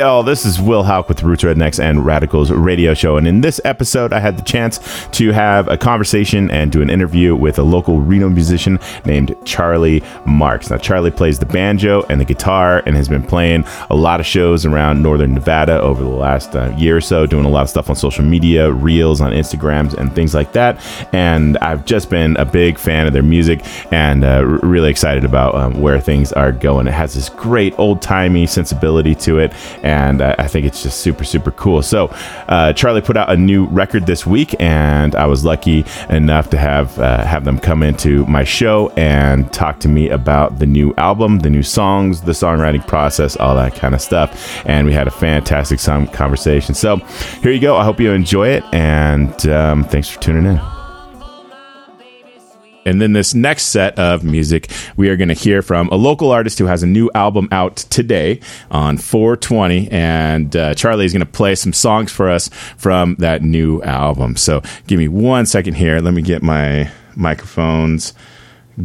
Ohio. All, this is Will Hauk with Roots Rednecks and Radicals radio show. And in this episode, I had the chance to have a conversation and do an interview with a local Reno musician named Charlie Marks. Now, Charlie plays the banjo and the guitar and has been playing a lot of shows around Northern Nevada over the last uh, year or so, doing a lot of stuff on social media, reels on Instagrams, and things like that. And I've just been a big fan of their music and uh, really excited about um, where things are going. It has this great old timey sensibility to it and I think it's just super super cool. So uh, Charlie put out a new record this week, and I was lucky enough to have uh, have them come into my show and talk to me about the new album, the new songs, the songwriting process, all that kind of stuff. And we had a fantastic song conversation. So here you go. I hope you enjoy it, and um, thanks for tuning in. And then this next set of music, we are going to hear from a local artist who has a new album out today on 420. And uh, Charlie is going to play some songs for us from that new album. So give me one second here. Let me get my microphones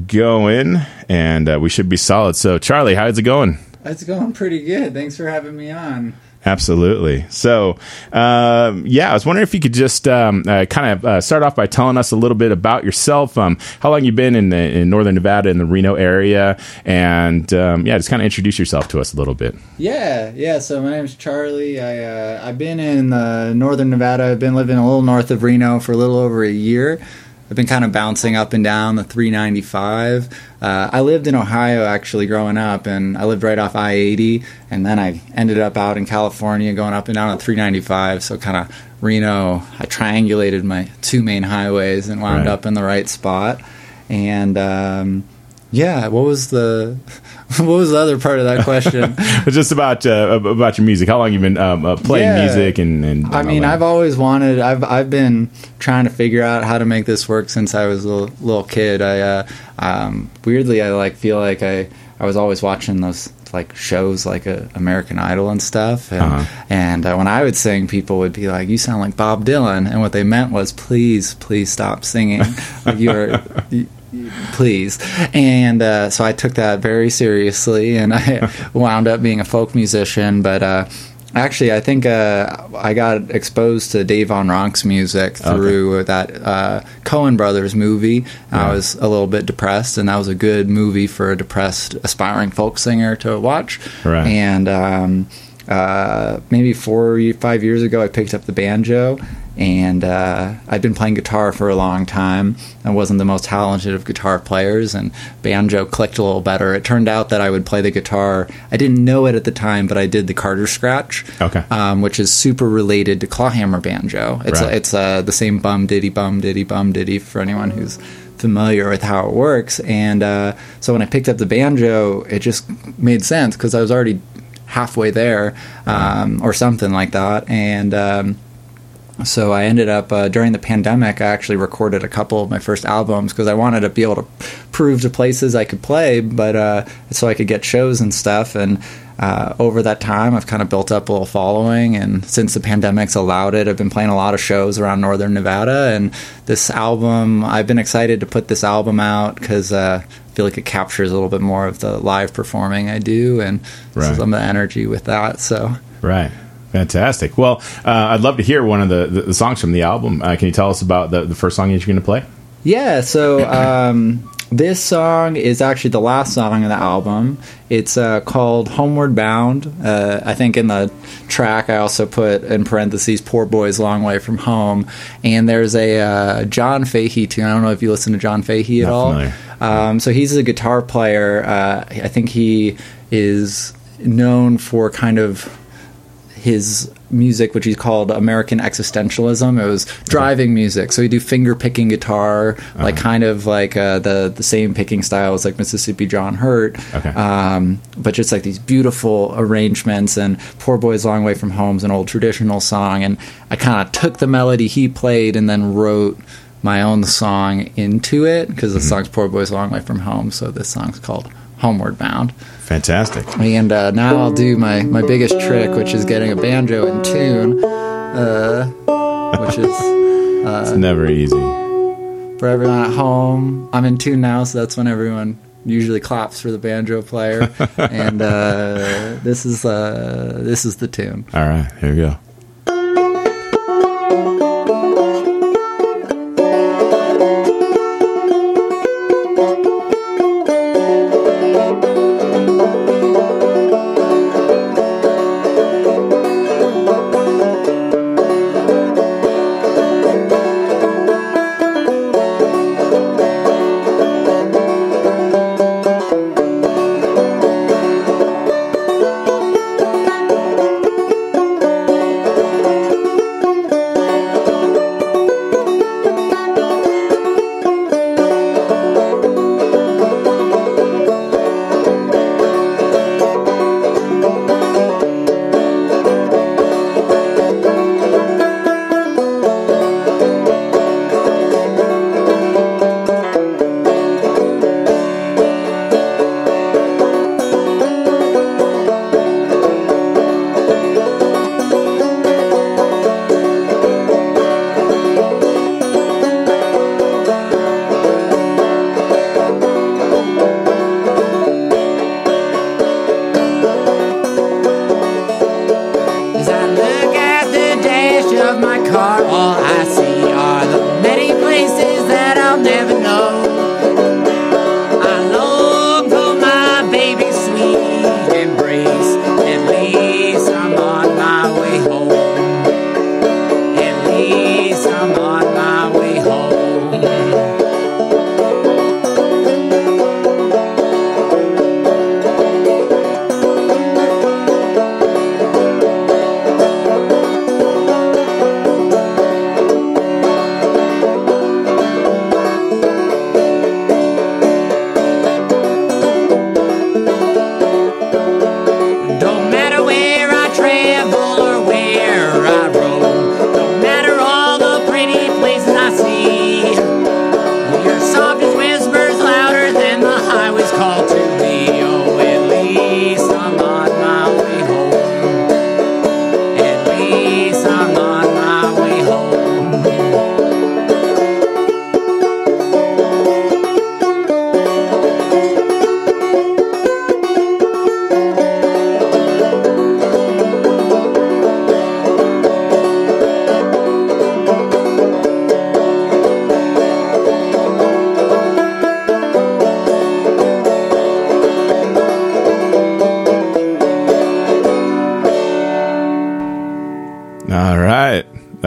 going, and uh, we should be solid. So, Charlie, how's it going? It's going pretty good. Thanks for having me on. Absolutely. So, um, yeah, I was wondering if you could just um, uh, kind of uh, start off by telling us a little bit about yourself. Um, how long you've been in, the, in Northern Nevada in the Reno area, and um, yeah, just kind of introduce yourself to us a little bit. Yeah, yeah. So my name is Charlie. I uh, I've been in uh, Northern Nevada. I've been living a little north of Reno for a little over a year. I've been kind of bouncing up and down the 395. Uh, I lived in Ohio actually growing up, and I lived right off I 80, and then I ended up out in California going up and down the 395. So kind of Reno, I triangulated my two main highways and wound right. up in the right spot. And um, yeah, what was the what was the other part of that question? just about uh, about your music. How long you been um, uh, playing yeah. music and, and I mean, I've always wanted. I've I've been trying to figure out how to make this work since I was a little, little kid. I uh, um, weirdly I like feel like I I was always watching those like shows like uh, American Idol and stuff. And, uh-huh. and uh, when I would sing, people would be like, "You sound like Bob Dylan," and what they meant was, "Please, please stop singing. like you're please. And uh, so I took that very seriously, and I wound up being a folk musician. But uh, actually, I think uh, I got exposed to Dave Van Ronk's music through okay. that uh, Coen Brothers movie. Yeah. I was a little bit depressed, and that was a good movie for a depressed aspiring folk singer to watch. Right. And um, uh, maybe four, or five years ago, I picked up the banjo and uh, I'd been playing guitar for a long time. I wasn't the most talented of guitar players, and banjo clicked a little better. It turned out that I would play the guitar. I didn't know it at the time, but I did the Carter scratch, okay. um, which is super related to clawhammer banjo. It's right. it's uh, the same bum diddy bum diddy bum diddy for anyone who's familiar with how it works. And uh, so when I picked up the banjo, it just made sense because I was already halfway there, um, or something like that, and um, so I ended up uh, during the pandemic. I actually recorded a couple of my first albums because I wanted to be able to prove to places I could play, but uh, so I could get shows and stuff. And uh, over that time, I've kind of built up a little following. And since the pandemic's allowed it, I've been playing a lot of shows around Northern Nevada. And this album, I've been excited to put this album out because uh, I feel like it captures a little bit more of the live performing I do and right. some of the energy with that. So right. Fantastic. Well, uh, I'd love to hear one of the, the, the songs from the album. Uh, can you tell us about the, the first song that you're going to play? Yeah, so um, this song is actually the last song in the album. It's uh, called Homeward Bound. Uh, I think in the track I also put in parentheses Poor Boy's Long Way from Home. And there's a uh, John Fahey tune. I don't know if you listen to John Fahey at Not all. Um, so he's a guitar player. Uh, I think he is known for kind of his music, which he called American existentialism. It was driving music. So he'd do finger picking guitar, uh-huh. like kind of like uh, the the same picking style as like Mississippi John Hurt. Okay. Um, but just like these beautiful arrangements and Poor Boy's Long Way from Home's an old traditional song. And I kind of took the melody he played and then wrote my own song into it because the mm-hmm. song's Poor Boy's Long Way from Home. So this song's called Homeward Bound. Fantastic. And uh, now I'll do my, my biggest trick, which is getting a banjo in tune, uh, which is. Uh, it's never easy. For everyone at home, I'm in tune now, so that's when everyone usually claps for the banjo player, and uh, this is uh, this is the tune. All right, here we go.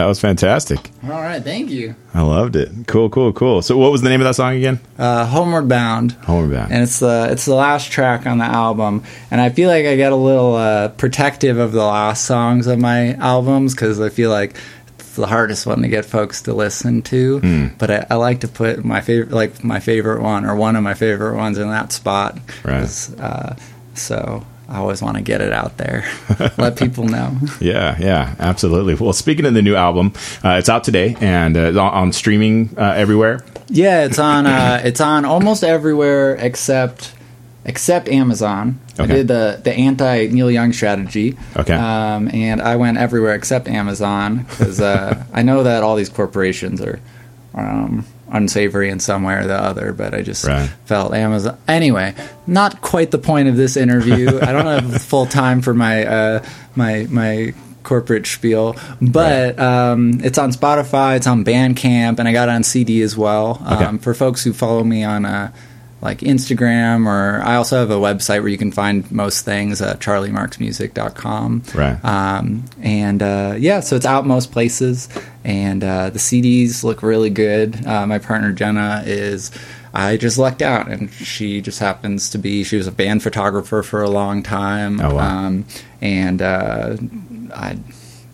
Was fantastic. All right, thank you. I loved it. Cool, cool, cool. So, what was the name of that song again? Uh, Homeward Bound. Homeward Bound. and it's the it's the last track on the album and i feel like i get a little uh, protective of the last songs of my albums because i feel like it's the hardest one to get folks to listen to Hmm. but I, I like to put my favorite like my favorite one or one of my favorite ones in that spot Right. uh, so i always want to get it out there let people know Yeah, yeah, absolutely. Well, speaking of the new album, uh, it's out today and uh, on, streaming uh, everywhere. Yeah, it's on. Uh, it's on almost everywhere except except Amazon. I did the the anti Neil Young strategy. Okay. Um, and I went everywhere except Amazon because uh, I know that all these corporations are um, unsavory in some way or the other. But I just Right. felt Amazon. Anyway, not quite the point of this interview. I don't have full time for my uh, my my corporate spiel, but um, it's on Spotify, it's on Bandcamp, and I got it on CD as well. Okay. Um, for folks who follow me on uh, like Instagram, or I also have a website where you can find most things at charliemarksmusic.com. Right. Um, and uh, yeah, so it's out most places, and uh, the CDs look really good. Uh, my partner Jenna is. I just lucked out, and she just happens to be. She was a band photographer for a long time, Oh, wow. um, and uh, I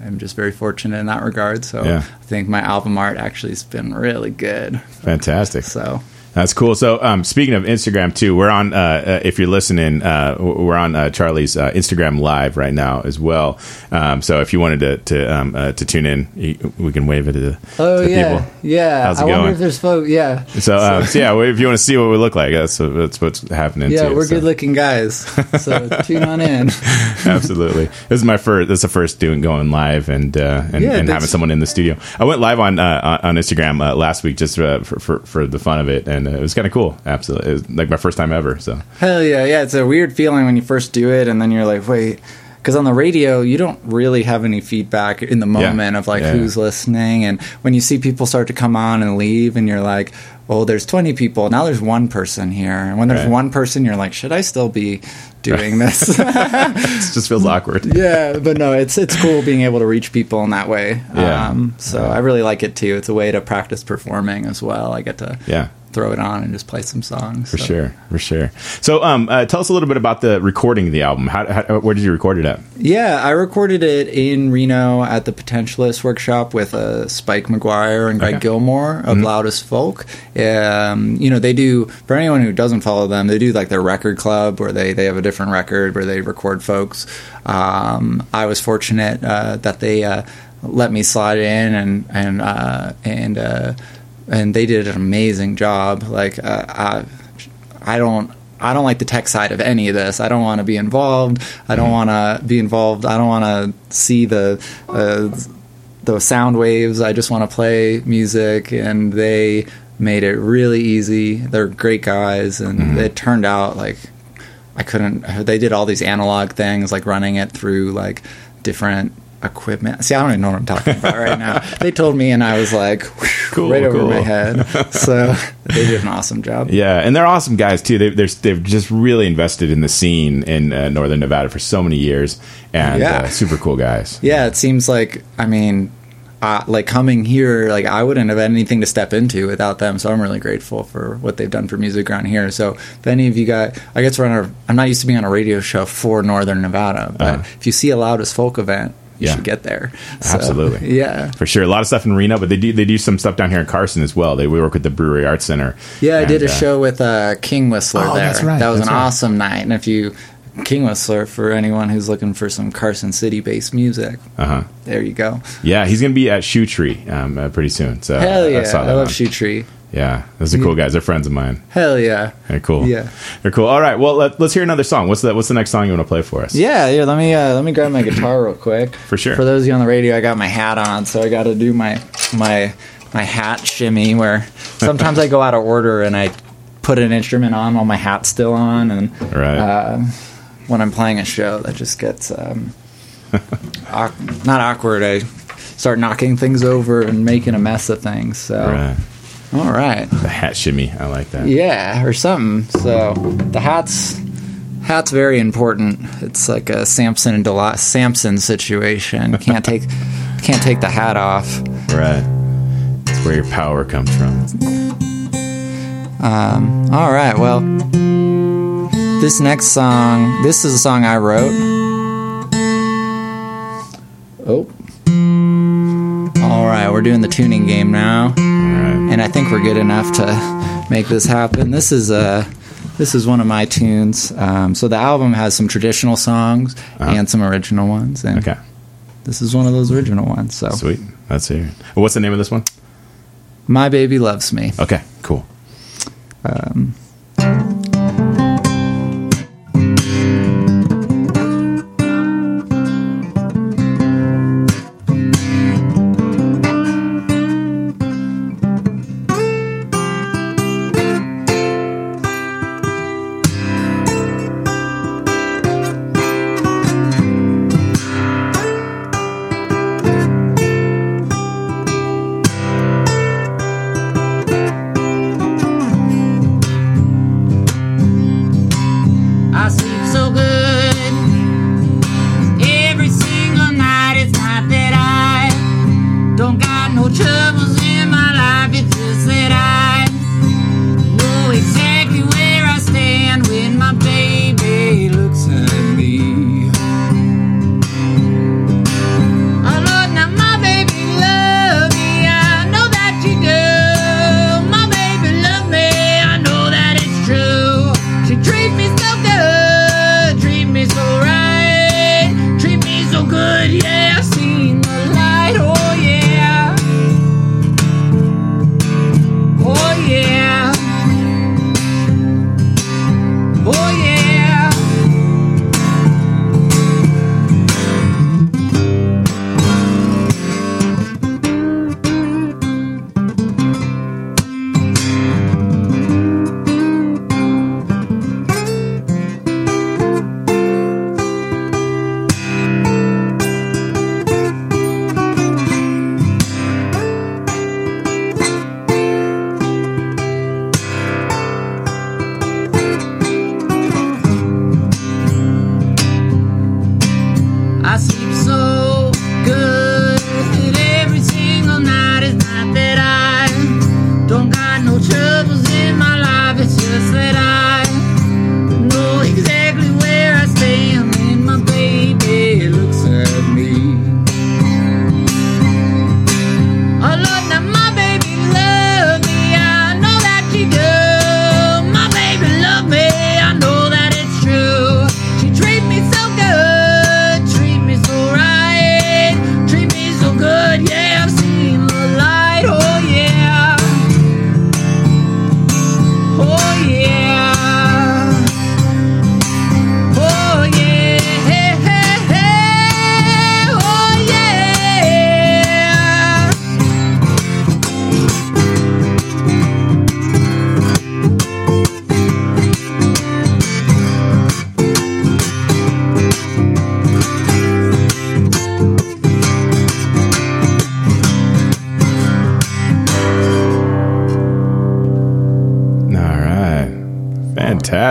am just very fortunate in that regard. So Yeah. I think my album art actually has been really good. Fantastic. So That's cool. So, um, speaking of Instagram too, we're on. Uh, uh, if you're listening, uh, we're on uh, Charlie's uh, Instagram live right now as well. Um, so, if you wanted to to, um, uh, to tune in, you, we can wave it to the, Oh to yeah, people. yeah. How's it I going? wonder if there's folks. Yeah, So, um, so yeah, if you want to see what we look like, that's, that's what's happening. yeah. too, We're so. good-looking guys, so tune on in. Absolutely. This is my first. This is the first doing going live and uh, and, Yeah, and having someone in the studio. I went live on uh, on Instagram uh, last week just for, for for the fun of it, and and it was kind of cool. Absolutely, it was like my first time ever. So Hell yeah, yeah. It's a weird feeling when you first do it, and then you're like, wait, because on the radio you don't really have any feedback in the moment of like Yeah. who's listening, and when you see people start to come on and leave, and you're like, oh, there's 20 people now. There's one person here, and when there's Right. one person, you're like, should I still be doing this? it just feels awkward. yeah, but no, it's it's cool being able to reach people in that way. Yeah. Um, so I really like it too. It's a way to practice performing as well. I get to Yeah. Throw it on and just play some songs. For so. sure, for sure. So, um, uh, tell us a little bit about the recording of the album. How, how, where did you record it at? Yeah, I recorded it in Reno at the Potentialist workshop with uh, Spike McGuire and Greg Okay. Gilmore of Loud as Folk. Um, you know, they do for anyone who doesn't follow them, they do like their record club where they they have a different record where they record folks. Um, I was fortunate uh, that they uh, let me slide in and and uh, and uh, and they did an amazing job. Like uh, I, I don't. I don't like the tech side of any of this. I don't want to be involved. I don't want to be involved. I don't want to see the uh, the sound waves. I just want to play music, and they made it really easy. They're great guys, and it turned out like I couldn't. They did all these analog things, like running it through like different equipment. See, I don't even know what I'm talking about right now. They told me, and I was like, whew, Cool, right over my head. So they did an awesome job. Yeah, and they're awesome guys too. They, they're they've just really invested in the scene in uh, Northern Nevada for so many years, and Yeah. uh, super cool guys. Yeah, it seems like I mean, uh, like coming here, like I wouldn't have had anything to step into without them. So I'm really grateful for what they've done for music around here. So if any of you got, I guess we're on a, I'm not used to being on a radio show for Northern Nevada, but Uh-huh. if you see a Loud as Folk event, you Yeah. should get there. So, Absolutely. yeah. For sure, a lot of stuff in Reno, but they do they do some stuff down here in Carson as well. They we work with the Brewery Arts Center. Yeah, I did a uh, show with uh, King Whistler Oh, there. that's right, That was that's an right. awesome night. And if you King Whistler for anyone who's looking for some Carson City based music, Uh-huh. there you go. Yeah, he's gonna be at Shoe Tree um, uh, pretty soon. So Hell yeah, saw I, love on- Shoe Tree. Yeah, those are cool guys. They're friends of mine. Hell yeah. They're cool. Yeah. they're cool. All right, well let, let's hear another song. What's the what's the next song you want to play for us? Yeah, yeah. Let me uh, let me grab my guitar real quick. For sure. For those of you on the radio, I got my hat on, so I got to do my my my hat shimmy. Where sometimes I go out of order and I put an instrument on while my hat's still on, and Right. uh, when I'm playing a show, that just gets um, awk- not awkward. I start knocking things over and making a mess of things. So, Right. All right. The hat shimmy. I like that. Yeah, or something. So the hats hat's very important. It's like a Samson and Delilah Samson situation. Can't take can't take the hat off. Right. That's where your power comes from. Um, all right. Well, this next song, this is a song I wrote. Oh. All right, we're doing the tuning game now. And I think we're good enough to make this happen. This is uh, this is one of my tunes. Um, so the album has some traditional songs and some original ones, and Okay. this is one of those original ones. So Sweet. That's here. What's the name of this one? my baby loves me. Okay. Cool.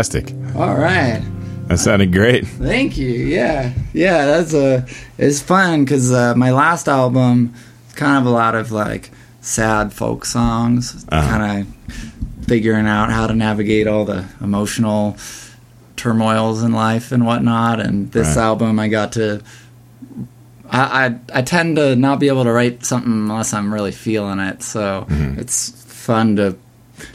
Fantastic. All right. That sounded great. Thank you. Yeah, yeah. That's a. It's fun because uh, my last album, kind of a lot of like sad folk songs, Uh-huh. kind of figuring out how to navigate all the emotional turmoils in life and whatnot. And this Right. album, I got to. I, I I tend to not be able to write something unless I'm really feeling it. So Mm-hmm. it's fun to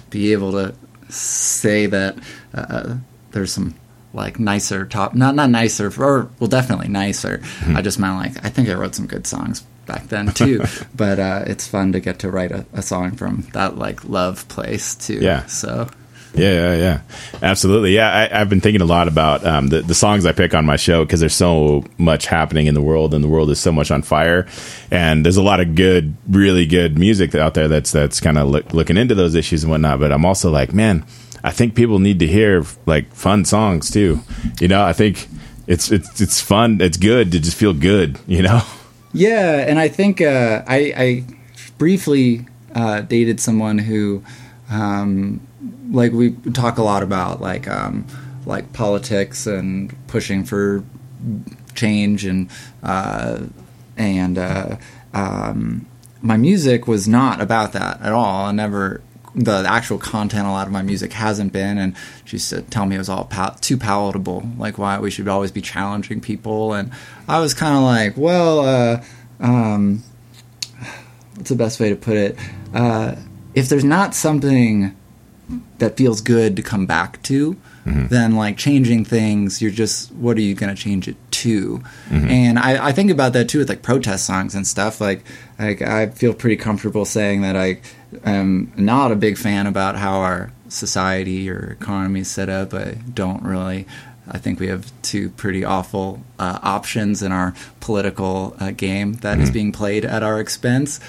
be able to say that uh, there's some like nicer top not not nicer or well definitely nicer Mm-hmm. i just meant like i think i wrote some good songs back then too but uh it's fun to get to write a, a song from that like love place too Yeah. so Yeah, yeah, yeah. Absolutely. Yeah, I, I've been thinking a lot about um, the, the songs I pick on my show because there's so much happening in the world and the world is so much on fire. And there's a lot of good, really good music out there that's that's kind of look, looking into those issues and whatnot. But I'm also like, man, I think people need to hear like fun songs too. You know, I think it's it's it's fun. It's good to just feel good. You know. Yeah, and I think uh, I, I briefly uh, dated someone who, um, like, we talk a lot about like um, like politics and pushing for change and uh, and uh, um, my music was not about that at all. I never the actual content a lot of my music hasn't been. And she to tell me it was all too palatable like why we should always be challenging people. And i was kind of like well uh, um, what's the best way to put it? Uh, if there's not something that feels good to come back to then like changing things you're just what are you going to change it to? And I, I think about that too with like protest songs and stuff like like i feel pretty comfortable saying that i am not a big fan about how our society or economy is set up. I don't really I think we have two pretty awful uh, options in our political uh, game that is being played at our expense.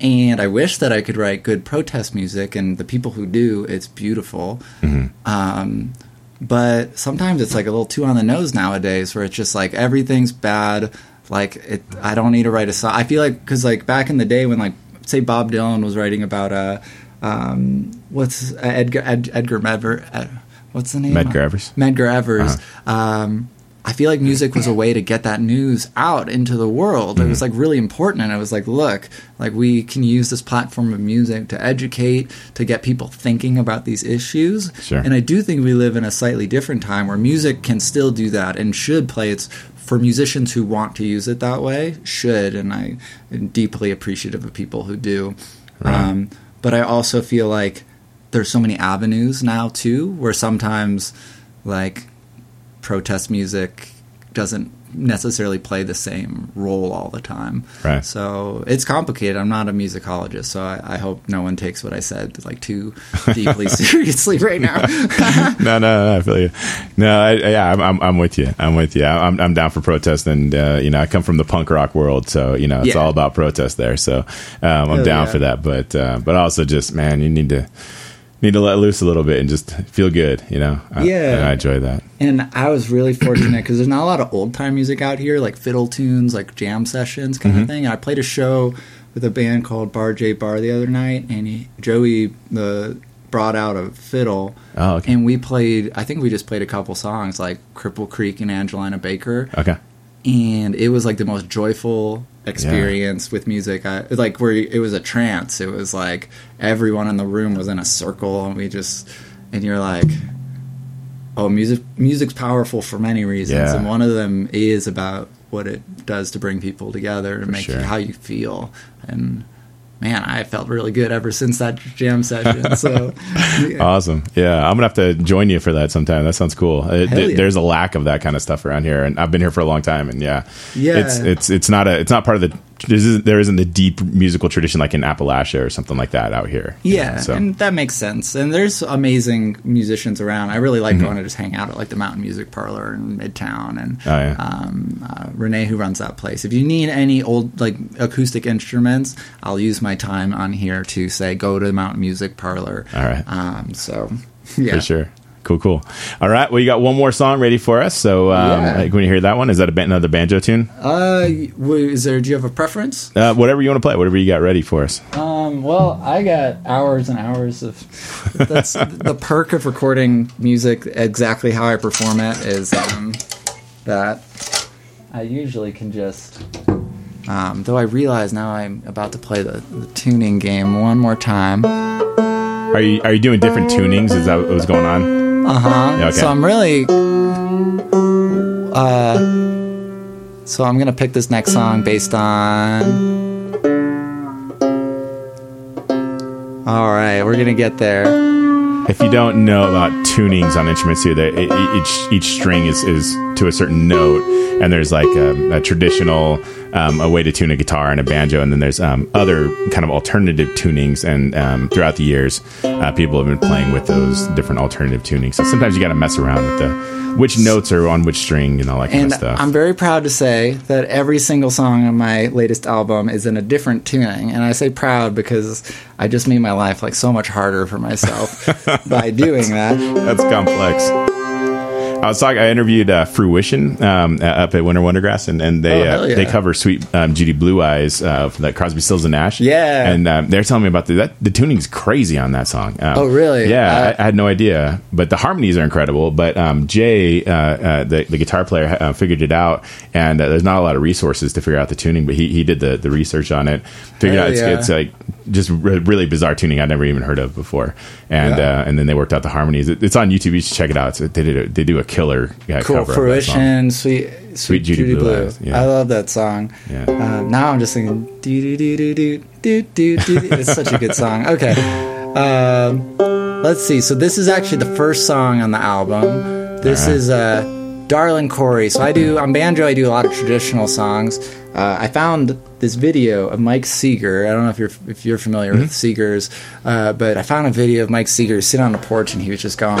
And I wish that I could write good protest music, and the people who do, it's beautiful. Um, but sometimes it's like a little too on the nose nowadays, where it's just like everything's bad. Like it, I don't need to write a song. I feel like because like back in the day when like say Bob Dylan was writing about uh, um, what's Edgar Ed, Edgar Medver, uh, what's the name? Medgar Evers. Medgar Evers. Um, I feel like music was a way to get that news out into the world. It was like really important, and I was like, look, like we can use this platform of music to educate, to get people thinking about these issues. Sure. And I do think we live in a slightly different time where music can still do that and should play its for musicians who want to use it that way should, and I am deeply appreciative of people who do. Um, but I also feel like there's so many avenues now too, where sometimes like protest music doesn't necessarily play the same role all the time. Right. So it's complicated. I'm not a musicologist, so I, I hope no one takes what I said like too deeply seriously right now. no, no, no, I feel you. No, I, yeah, I'm, I'm, I'm with you. I'm with you. I'm, I'm down for protest, and uh, you know, I come from the punk rock world, so you know, it's Yeah. all about protest there. So um, I'm down yeah. for that. But uh, but also, just man, you need to need to let loose a little bit and just feel good. You know, I, Yeah. and I enjoy that. And I was really fortunate because there's not a lot of old time music out here, like fiddle tunes, like jam sessions kind Mm-hmm. of thing. And I played a show with a band called Bar J Bar the other night, and he, Joey the brought out a fiddle, Oh, okay. and we played. I think we just played a couple songs like Cripple Creek and Angelina Baker, Okay. And it was like the most joyful experience with music. I, like where it was a trance. It was like everyone in the room was in a circle, and we just and you're like, oh, music music's powerful for many reasons, Yeah. and one of them is about what it does to bring people together and make sure. you, how you feel and. Man, I felt really good ever since that jam session. So, yeah. Awesome. Yeah, I'm gonna have to join you for that sometime. That sounds cool. Uh, it, yeah. There's a lack of that kind of stuff around here, and I've been here for a long time. And yeah, Yeah. it's it's it's not a it's not part of the there isn't, there isn't a deep musical tradition like in Appalachia or something like that out here. Yeah, So and that makes sense. And there's amazing musicians around. I really Mm-hmm. like going to just hang out at like the Mountain Music Parlor in Midtown, and Oh, yeah. um, uh, Renee who runs that place. If you need any old like acoustic instruments, I'll use my time on here to say go to the Mountain Music Parlor. All right. Um, so yeah, for sure. Cool, cool. All right. Well, you got one more song ready for us. So, um, Yeah. like, when you hear that one, is that a, ba- another banjo tune? Uh, is there? Do you have a preference? Uh, whatever you want to play, whatever you got ready for us. Um, Um, well, I got hours and hours of. That's the perk of recording music exactly how I perform it is um, that I usually can just. Um, though I realize now I'm about to play the, the tuning game one more time. Are you are you doing different tunings? Is that what was going on? Uh huh. Okay. So I'm really. Uh, so I'm gonna pick this next song based on. All right, we're gonna get there. If you don't know about tunings on instruments e- e- each each string is, is to a certain note, and there's like a, a traditional um, a way to tune a guitar and a banjo, and then there's um, other kind of alternative tunings. And um, throughout the years, uh, people have been playing with those different alternative tunings. So sometimes you got to mess around with the which notes are on which string and all that kind And of stuff. I'm very proud to say that every single song on my latest album is in a different tuning. And I say proud because I just made my life like so much harder for myself by doing that. That's complex. I was talking. I interviewed uh, Fruition um, uh, up at Winter Wondergrass, and, and they Oh, uh, yeah. they cover "Sweet um, Judy Blue Eyes" uh, from that Crosby, Stills and Nash. Yeah. and um, they're telling me about the that the tuning's crazy on that song. Um, Oh, really? Yeah, I, I had no idea, but the harmonies are incredible. But um, Jay, uh, uh, the the guitar player, uh, figured it out, and uh, there's not a lot of resources to figure out the tuning, but he he did the the research on it, figured out it's, yeah. it's like just re- really bizarre tuning I'd never even heard of before. And yeah. uh, and then they worked out the harmonies. It, it's on YouTube. You should check it out. It's, they did a, they do a killer yeah, cool. cover. Fruition, sweet, sweet, sweet Judy, Judy Blue. Eyes, yeah. I love that song. Yeah. Uh, now I'm just thinking do do do do do do do. It's such a good song. Okay. Um, let's see. So this is actually the first song on the album. This right. is uh, Darlin' Corey. So I do on banjo. I do a lot of traditional songs. Uh, I found this video of Mike Seeger. I don't know if you're if you're familiar with Seegers, uh, but I found a video of Mike Seeger sitting on a porch and he was just going.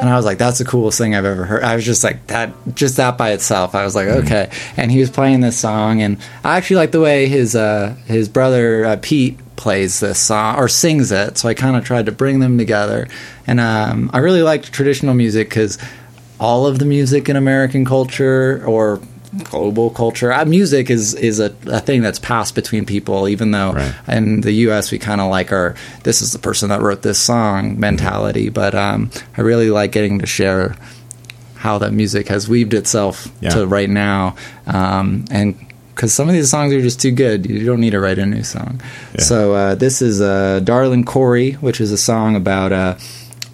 And I was like, that's the coolest thing I've ever heard. I was just like, that, just that by itself. I was like, okay. And he was playing this song, and I actually like the way his uh, his brother uh, Pete plays this song or sings it. So I kind of tried to bring them together. And um, I really liked traditional music because all of the music in American culture or global culture. Uh, music is is a, a thing that's passed between people, even though Right. in the U.S. we kind of like our this is the person that wrote this song mentality. But um, I really like getting to share how that music has weaved itself Yeah. to right now, um, and because some of these songs are just too good, you don't need to write a new song. Yeah. So uh, this is uh, "Darling Corey," which is a song about uh,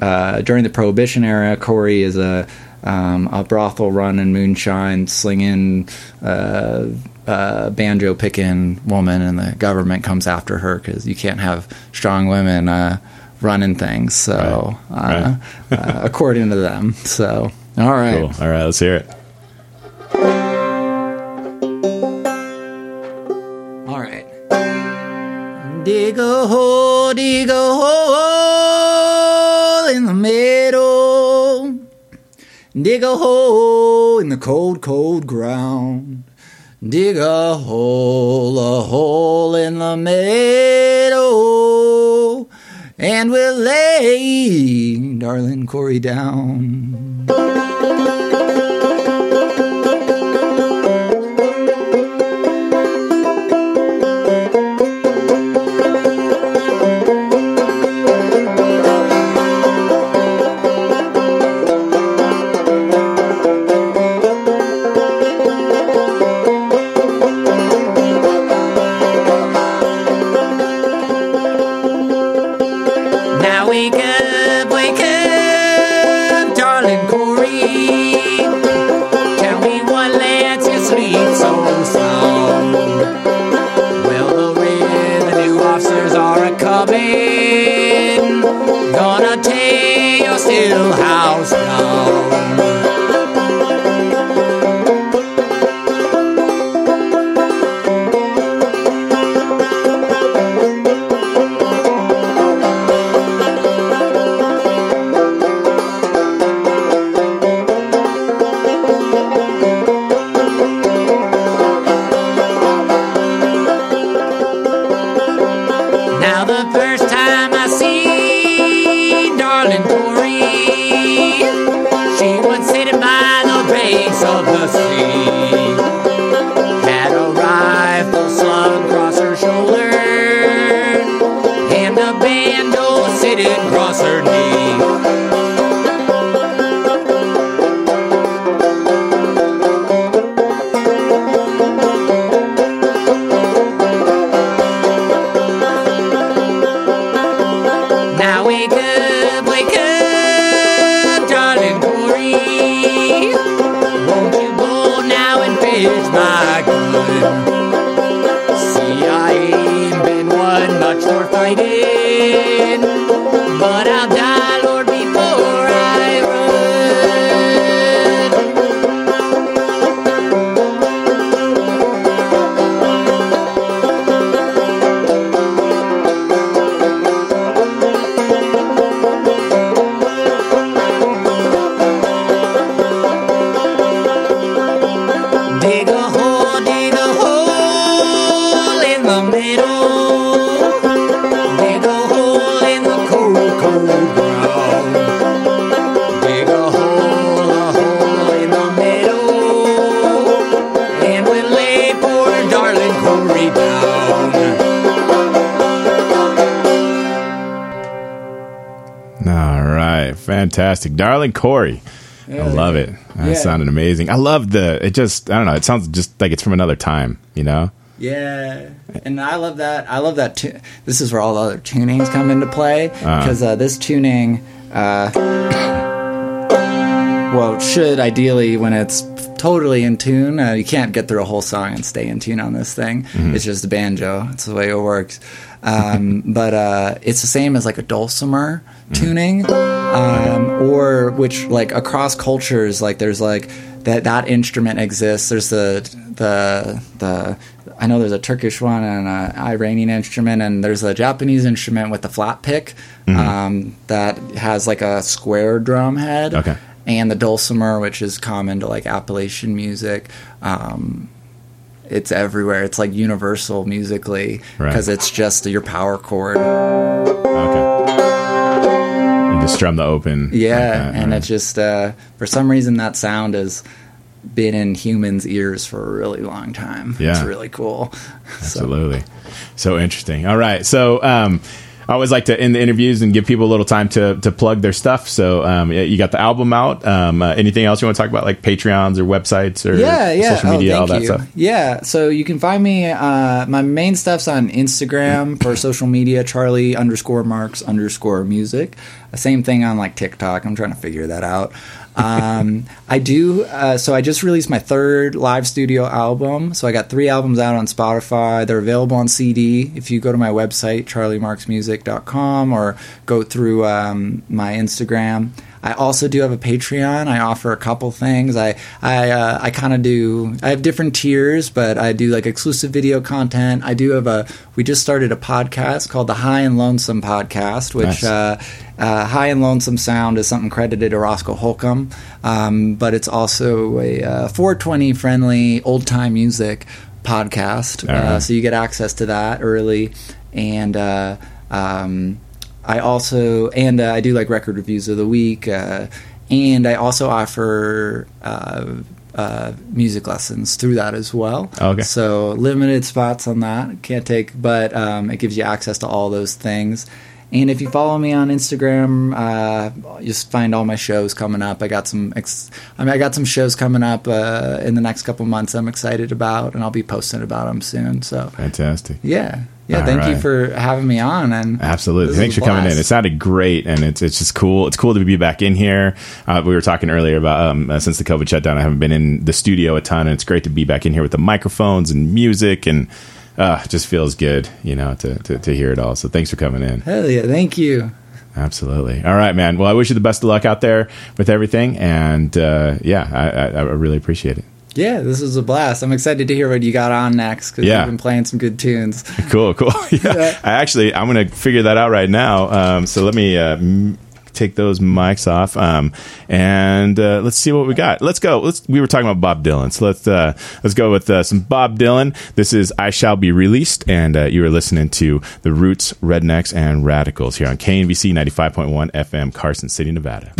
uh, during the Prohibition era. Corey is a um, a brothel run and moonshine slinging. Uh, uh, banjo picking woman, and the government comes after her because you can't have strong women uh, running things. So, Uh, uh, according to them, so all right. Cool. All right, let's hear it. All right. Dig a hole, dig a hole Dig a hole in the cold, cold ground. Dig a hole, a hole in the meadow. And we'll lay darling Corey down. Fantastic, darling Corey. I love it. That Yeah. sounded amazing. I love the. It just. I don't know. It sounds just like it's from another time. You know. Yeah, and I love that. I love that. Tu- this is where all the other tunings come into play because uh, this tuning, uh, well, should ideally when it's totally in tune. Uh, you can't get through a whole song and stay in tune on this thing. It's just the banjo. It's the way it works. Um, but uh, it's the same as like a dulcimer tuning, um, or which like across cultures, like there's like that that instrument exists. There's the the the I know there's a Turkish one and an Iranian instrument, and there's a Japanese instrument with the flat pick um, that has like a square drum head Okay. And the dulcimer, which is common to like Appalachian music. Um, it's everywhere. It's like universal musically Right. because it's just your power chord. Okay. You just strum the open. Yeah, like and right. it's just uh, for some reason that sound has been in humans' ears for a really long time. Yeah. it's really cool. So, Absolutely. So interesting. All right. So um, I always like to end the interviews and give people a little time to, to plug their stuff. So um, you got the album out. Um, uh, anything else you want to talk about, like Patreons or websites or yeah, yeah. social Oh, media, all that you. stuff? Yeah, so you can find me. Uh, my main stuff's on Instagram for social media. Charlie underscore Marks underscore music. Same thing on like TikTok. I'm trying to figure that out. Um, I do. Uh, so I just released my third live studio album. So I got three albums out on Spotify. They're available on CD. If you go to my website charliemarksmusic.com or go through um, my Instagram. I also do have a Patreon. I offer a couple things. I I uh, I kind of do. I have different tiers, but I do like exclusive video content. I do have a. We just started a podcast called the High and Lonesome Podcast, which Nice. uh, uh, High and Lonesome Sound is something credited to Roscoe Holcomb, um, but it's also a uh, 420 friendly old time music podcast. Right. Uh, so you get access to that early, and uh, um, I also and uh, I do like record reviews of the week, uh, and I also offer. Uh, uh, music lessons through that as well. Okay. So limited spots on that. Can't take, but um, it gives you access to all those things. And if you follow me on Instagram, uh, just find all my shows coming up. I got some, ex- I mean, I got some shows coming up uh, in the next couple months. I'm excited about, and I'll be posting about them soon. So Fantastic. yeah, yeah. All thank you for having me on. And Absolutely. Thanks for coming in. It sounded great, and it's it's just cool. It's cool to be back in here. Uh, we were talking earlier about um, uh, since the COVID shutdown, I haven't been in the studio a ton, and it's great to be back in here with the microphones and music, and uh, it just feels good, you know, to, to to hear it all. So thanks for coming in. Hell yeah, thank you. Absolutely. All right, man. Well, I wish you the best of luck out there with everything, and uh, yeah, I, I, I really appreciate it. Yeah, this was a blast. I'm excited to hear what you got on next because Yeah. you've been playing some good tunes. Cool, cool. yeah. Yeah. I actually, I'm going to figure that out right now. Um, so let me uh, m- take those mics off, um, and uh, let's see what we got. Let's go. Let's. We were talking about Bob Dylan, so let's uh, let's go with uh, some Bob Dylan. This is "I Shall Be Released," and uh, you are listening to the Roots, Rednecks, and Radicals here on KNVC 95.1 FM, Carson City, Nevada.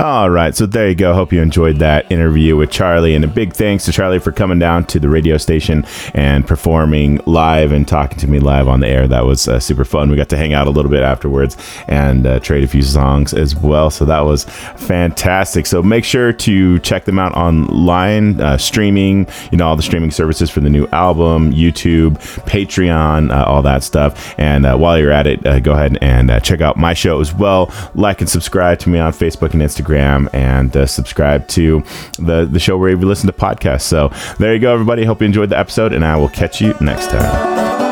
All right, so there you go. Hope you enjoyed that interview with Charlie, and a big thanks to Charlie for coming down to the radio station and performing live and talking to me live on the air. That was uh, super fun. We got to hang out a little bit afterwards and uh, trade a few songs as well. So that was fantastic. So make sure to check them out online, uh, streaming. You know all the streaming services for the new album, YouTube, Patreon, uh, all that stuff. And uh, while you're at it, uh, go ahead and check out my show as well. Like and subscribe to me on Facebook and Instagram, and uh, subscribe to the the show where you listen to podcasts. So there you go, everybody. Hope you enjoyed the episode, and I will catch you next time.